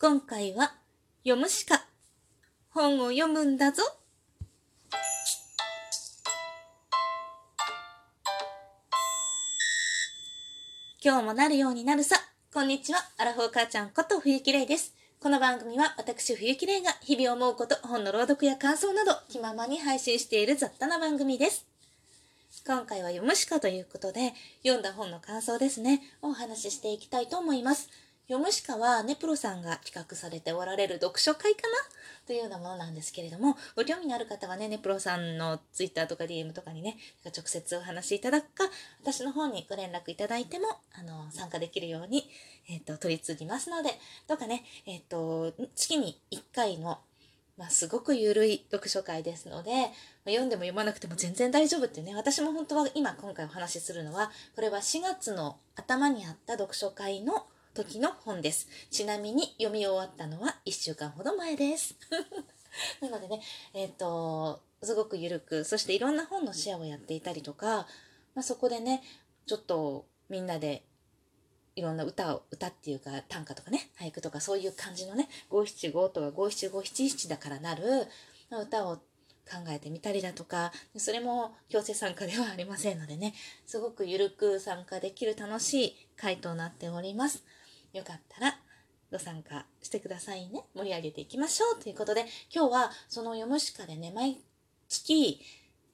今回は読むしか。本を読むんだぞ。今日もなるようになるさ。こんにちは。アラフォー母ちゃんこと冬木玲です。この番組は私冬木玲が日々思うこと本の朗読や感想など気ままに配信している雑多な番組です。今回は読むしかということで読んだ本の感想ですね。をお話ししていきたいと思います。読むしかはネプロさんが企画されておられる読書会かなというようなものなんですけれども、ご興味のある方はね、ネプロさんのツイッターとか DM とかにね、直接お話しいただくか、私の方にご連絡いただいても、あの、参加できるように、えっ、ー、と、取り次ぎますので、どうかね、えっ、ー、と、月に1回のまあ、すごく緩い読書会ですので、ま、読んでも読まなくても全然大丈夫っていうね、私も本当は今今回お話しするのは、これは4月の頭にあった読書会の時の本です。ちなみに読み終わったのは1週間ほど前です。なのでね、えっ、と、すごく緩く、そしていろんな本のシェアをやっていたりとか、まあ、そこでね、ちょっとみんなでいろんな歌を、歌っていうか短歌とかね、俳句とかそういう感じのね、五七五とか五七五七七だからなる、歌を考えてみたりだとか、それも強制参加ではありませんのでね、すごくゆるく参加できる楽しい回となっております。よかったらご参加してくださいね。盛り上げていきましょうということで、今日はその読むしかでね、毎月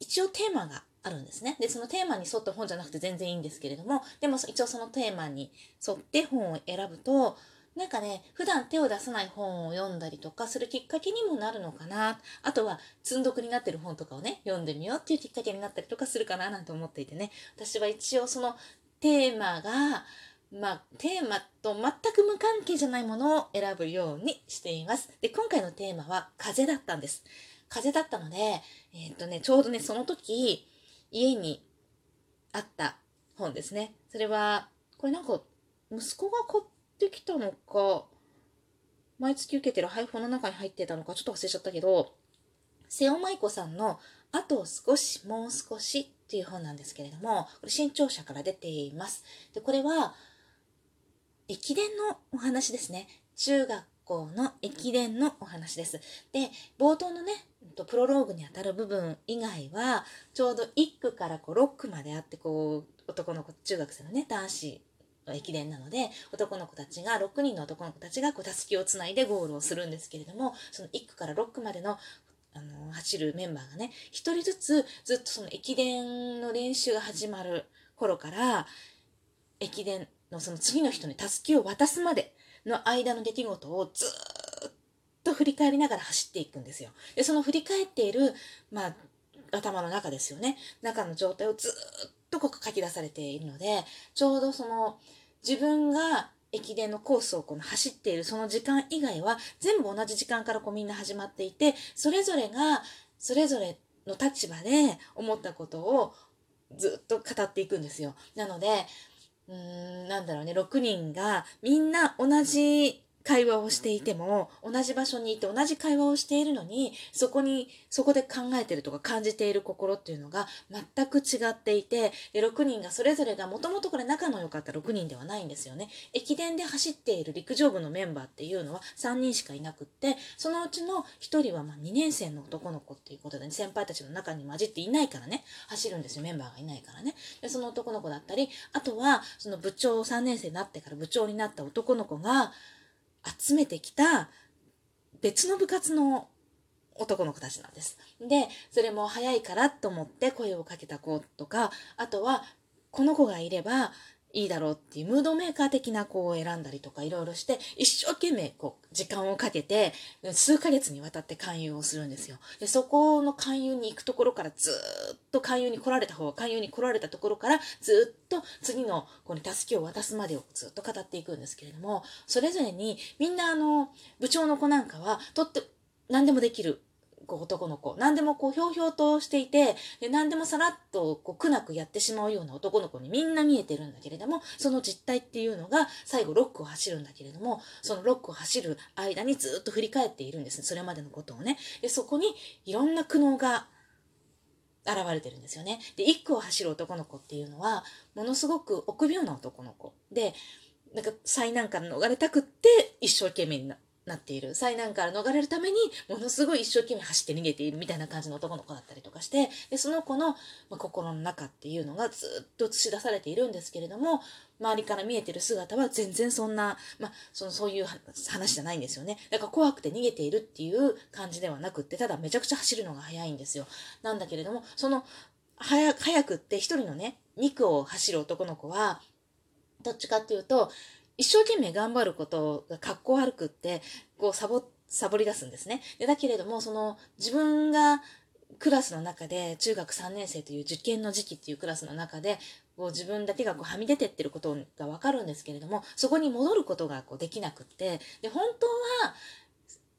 一応テーマがあるんですね。で、そのテーマに沿った本じゃなくて全然いいんですけれども、でも一応そのテーマに沿って本を選ぶと、なんかね、普段手を出さない本を読んだりとかするきっかけにもなるのかな。あとは、積んどくになってる本とかをね、読んでみようっていうきっかけになったりとかするかななんて思っていてね。私は一応そのテーマが、まあ、テーマと全く無関係じゃないものを選ぶようにしています。で、今回のテーマは風だったんです。風だったので、えー、っとね、ちょうどね、その時、家にあった本ですね。それは、これなんか、息子が買ってきたのか、毎月受けてる配布の中に入ってたのか、ちょっと忘れちゃったけど、瀬尾舞子さんの、あと少し、もう少しっていう本なんですけれども、これ新潮社から出ています。で、これは、駅伝のお話ですね。中学校の駅伝のお話です。で、冒頭のね、プロローグにあたる部分以外は、ちょうど1区からこう6区まであって、こう、男の子、中学生のね、男子の駅伝なので、男の子たちが、6人の男の子たちが、たすきをつないでゴールをするんですけれども、その1区から6区までのあの、走るメンバーがね、一人ずつ、ずっとその駅伝の練習が始まる頃から、駅伝のその次の人にたすきを渡すまでの間の出来事をずっと振り返りながら走っていくんですよ。で、その振り返っている、まあ、頭の中ですよね。中の状態をずっとここ書き出されているので、ちょうどその自分が駅伝のコースをこの走っているその時間以外は全部同じ時間からこうみんな始まっていて、それぞれがそれぞれの立場で思ったことをずっと語っていくんですよ。なので、うーん、なんだろうね、6人がみんな同じ会話をしていても、同じ場所にいて同じ会話をしているのに、そこに、そこで考えてるとか感じている心っていうのが全く違っていて、で6人がそれぞれがもともとこれ仲の良かった6人ではないんですよね。駅伝で走っている陸上部のメンバーっていうのは3人しかいなくって、そのうちの1人はま2年生の男の子っていうことで、ね、先輩たちの中に混じっていないからね、走るんですよ、メンバーがいないからね。で、その男の子だったり、あとは、その部長3年生になってから部長になった男の子が、集めてきた別の部活の男の子たちなんです。で、それも早いからと思って声をかけた子とか、あとは、この子がいればいいだろうっていうムードメーカー的な子を選んだりとかいろいろして、一生懸命こう時間をかけて、数ヶ月にわたって勧誘をするんですよ。で、そこの勧誘に行くところからずっと勧誘に来られた方、勧誘に来られたところからずっと次の子に助けを渡すまでをずっと語っていくんですけれども、それぞれにみんなあの、部長の子なんかはとって何でもできる男の子。何でもこうひょうひょうとしていて、で何でもさらっとこう苦なくやってしまうような男の子にみんな見えてるんだけれども、その実態っていうのが最後ロックを走るんだけれども、そのロックを走る間にずっと振り返っているんですね。それまでのことをね。で、そこにいろんな苦悩が現れてるんですよね。で、一区を走る男の子っていうのは、ものすごく臆病な男の子で、なんか災難から逃れたくって一生懸命ななっている。災難から逃れるためにものすごい一生懸命走って逃げているみたいな感じの男の子だったりとかしてでその子の、まあ、心の中っていうのがずっと映し出されているんですけれども周りから見えてる姿は全然そんな、まあ、そのそういう話じゃないんですよね。だから怖くて逃げているっていう感じではなくってただめちゃくちゃ走るのが速いんですよ。なんだけれどもその早くって一人のね肉を走る男の子はどっちかっていうと一生懸命頑張ることが格好悪くって、こうサボ、サボり出すんですね。で、だけれども、その自分がクラスの中で、中学3年生という受験の時期っていうクラスの中で、こう自分だけがこうはみ出てってることがわかるんですけれども、そこに戻ることがこうできなくって、で、本当は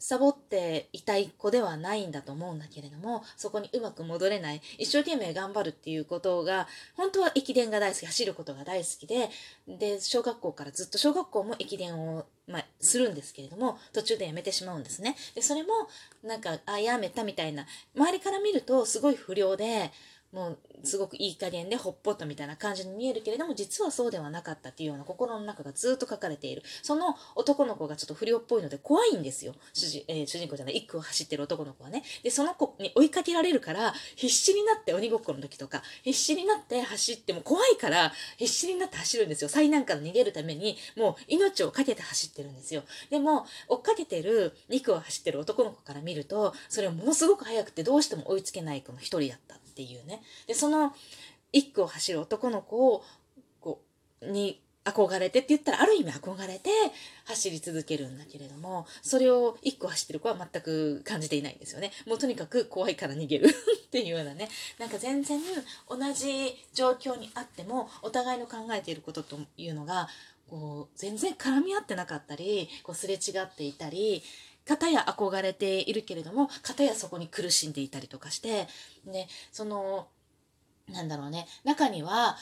サボっていたい子ではないんだと思うんだけれども、そこにうまく戻れない、一生懸命頑張るっていうことが、本当は駅伝が大好き、走ることが大好きで、で、小学校からずっと小学校も駅伝を、まあ、するんですけれども、途中でやめてしまうんですね。で、それも、なんか、あ、やめたみたいな、周りから見るとすごい不良で、もうすごくいい加減でほっぽっとみたいな感じに見えるけれども実はそうではなかったっていうような心の中がずっと書かれている。その男の子がちょっと不良っぽいので怖いんですよ。主人,、えー、主人公じゃない一区を走ってる男の子はね。でその子に追いかけられるから必死になって鬼ごっこの時とか必死になって走っても怖いから必死になって走るんですよ。災難から逃げるためにもう命を懸けて走ってるんですよ。でも追っかけてる2区を走ってる男の子から見るとそれはものすごく速くてどうしても追いつけない子の一人だったっていうね。でその一区を走る男の子をこうに憧れてって言ったらある意味憧れて走り続けるんだけれどもそれを一個走ってる子は全く感じていないんですよね。もうとにかく怖いから逃げるっていうようなね。なんか全然同じ状況にあってもお互いの考えていることというのがこう全然絡み合ってなかったりこうすれ違っていたり片や憧れているけれども片やそこに苦しんでいたりとかしてでそのなんだろうね中には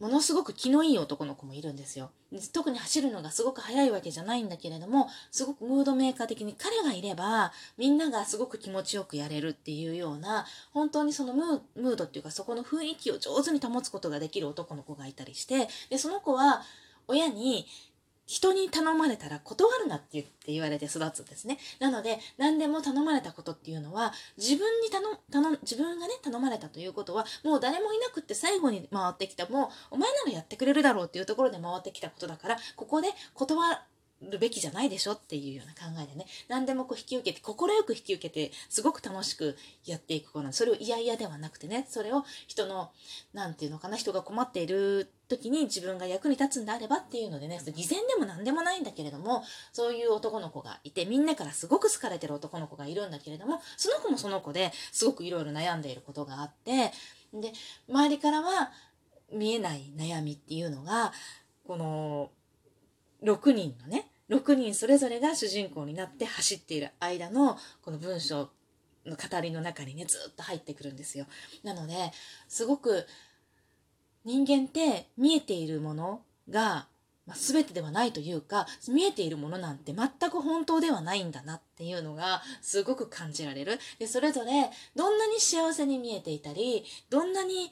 ものすごく気のいい男の子もいるんですよ。特に走るのがすごく速いわけじゃないんだけれども、すごくムードメーカー的に彼がいれば、みんながすごく気持ちよくやれるっていうような、本当にそのムードっていうかそこの雰囲気を上手に保つことができる男の子がいたりして、で、その子は親に人に頼まれたら断るなって言って言われて育つんですね。なので、何でも頼まれたことっていうのは、自分に頼、頼、自分がね、頼まれたということは、もう誰もいなくって最後に回ってきた、もう、お前ならやってくれるだろうっていうところで回ってきたことだから、ここで断るべきじゃないでしょっていうような考えでね。何でもこう引き受けて快く引き受けてすごく楽しくやっていく子なんそれを嫌々ではなくてね。それを人の何て言うのかな人が困っている時に自分が役に立つんであればっていうのでね。偽善でも何でもないんだけれどもそういう男の子がいてみんなからすごく好かれてる男の子がいるんだけれどもその子もその子ですごくいろいろ悩んでいることがあってで周りからは見えない悩みっていうのがこの6人のね6人それぞれが主人公になって走っている間のこの文章の語りの中にねずっと入ってくるんですよ。なのですごく人間って見えているものがまあ、全てではないというか見えているものなんて全く本当ではないんだなっていうのがすごく感じられる。でそれぞれどんなに幸せに見えていたりどんなに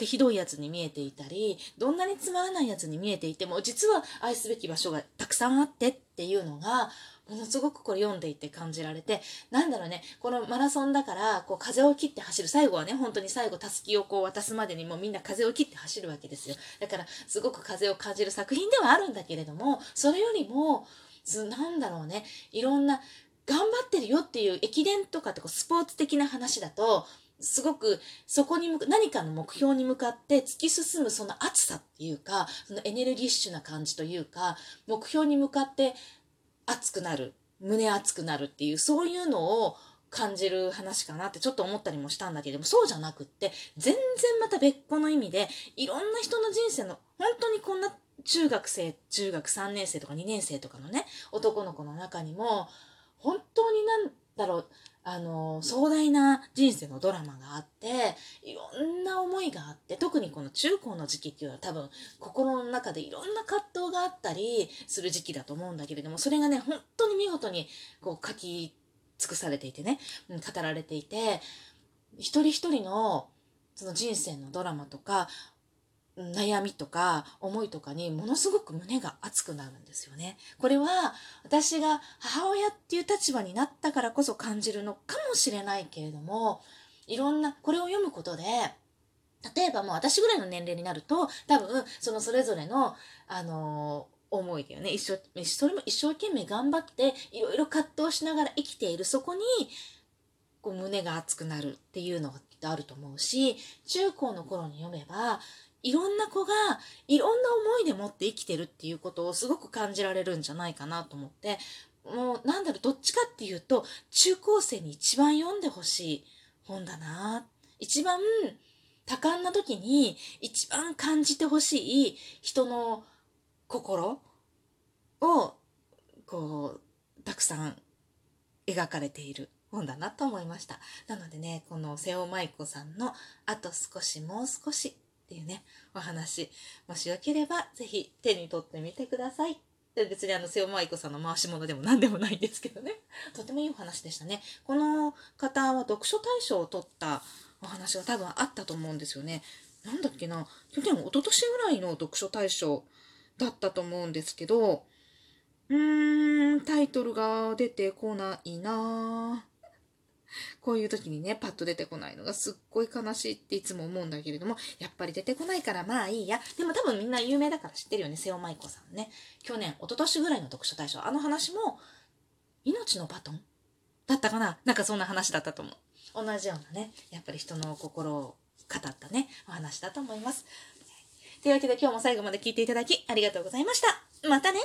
ひどいやつに見えていたりどんなにつまらないやつに見えていても実は愛すべき場所がたくさんあってっていうのがものすごくこれ読んでいて感じられてなんだろうねこのマラソンだからこう風を切って走る最後はね本当に最後たすきをこう渡すまでにもうみんな風を切って走るわけですよ。だからすごく風を感じる作品ではあるんだけれどもそれよりもなんだろうねいろんな頑張ってるよっていう駅伝とかってこうスポーツ的な話だとすごくそこに何かの目標に向かって突き進むその熱さっていうかそのエネルギッシュな感じというか目標に向かって熱くなる。胸熱くなるっていうそういうのを感じる話かなってちょっと思ったりもしたんだけどもそうじゃなくって全然また別個の意味でいろんな人の人生の本当にこんな中学生中学3年生とか2年生とかのね男の子の中にも本当になんだろうあの壮大な人生のドラマがあっていろんな思いがあって特にこの中高の時期っていうのは多分心の中でいろんな葛藤があったりする時期だと思うんだけれどもそれがね本当に見事にこう書き尽くされていてね語られていて一人一人のその人生のドラマとか悩みとか思いとかにものすごく胸が熱くなるんですよね。これは私が母親っていう立場になったからこそ感じるのかもしれないけれども、いろんな、これを読むことで、例えばもう私ぐらいの年齢になると、多分そのそれぞれの、あのー思いだよね。一生、それも一生懸命頑張って、いろいろ葛藤しながら生きている、そこに、こう胸が熱くなるっていうのがあると思うし、中高の頃に読めば、いろんな子がいろんな思いでもって生きてるっていうことをすごく感じられるんじゃないかなと思って、もうなんだろう、どっちかっていうと、中高生に一番読んでほしい本だな。一番多感な時に一番感じてほしい人の心を、こう、たくさん描かれている本だなと思いました。なのでね、この瀬尾舞子さんのあと少しもう少しっていうね、お話、もしよければぜひ手に取ってみてください。で別にあの、瀬尾舞子さんの回し物でも何でもないんですけどね。とてもいいお話でしたね。この方は読書大賞を取ったお話が多分あったと思うんですよね。なんだっけな、去年、一昨年ぐらいの読書大賞だったと思うんですけど、うーん、タイトルが出てこないな こういう時にね、パッと出てこないのがすっごい悲しいっていつも思うんだけれども、やっぱり出てこないからまあいいや。でも多分みんな有名だから知ってるよね、瀬尾舞子さんね。去年、一昨年ぐらいの読書大賞。あの話も、命のバトン？だったかな？なんかそんな話だったと思う。同じようなね、やっぱり人の心を語ったね、お話だと思います。というわけで今日も最後まで聞いていただきありがとうございました。またね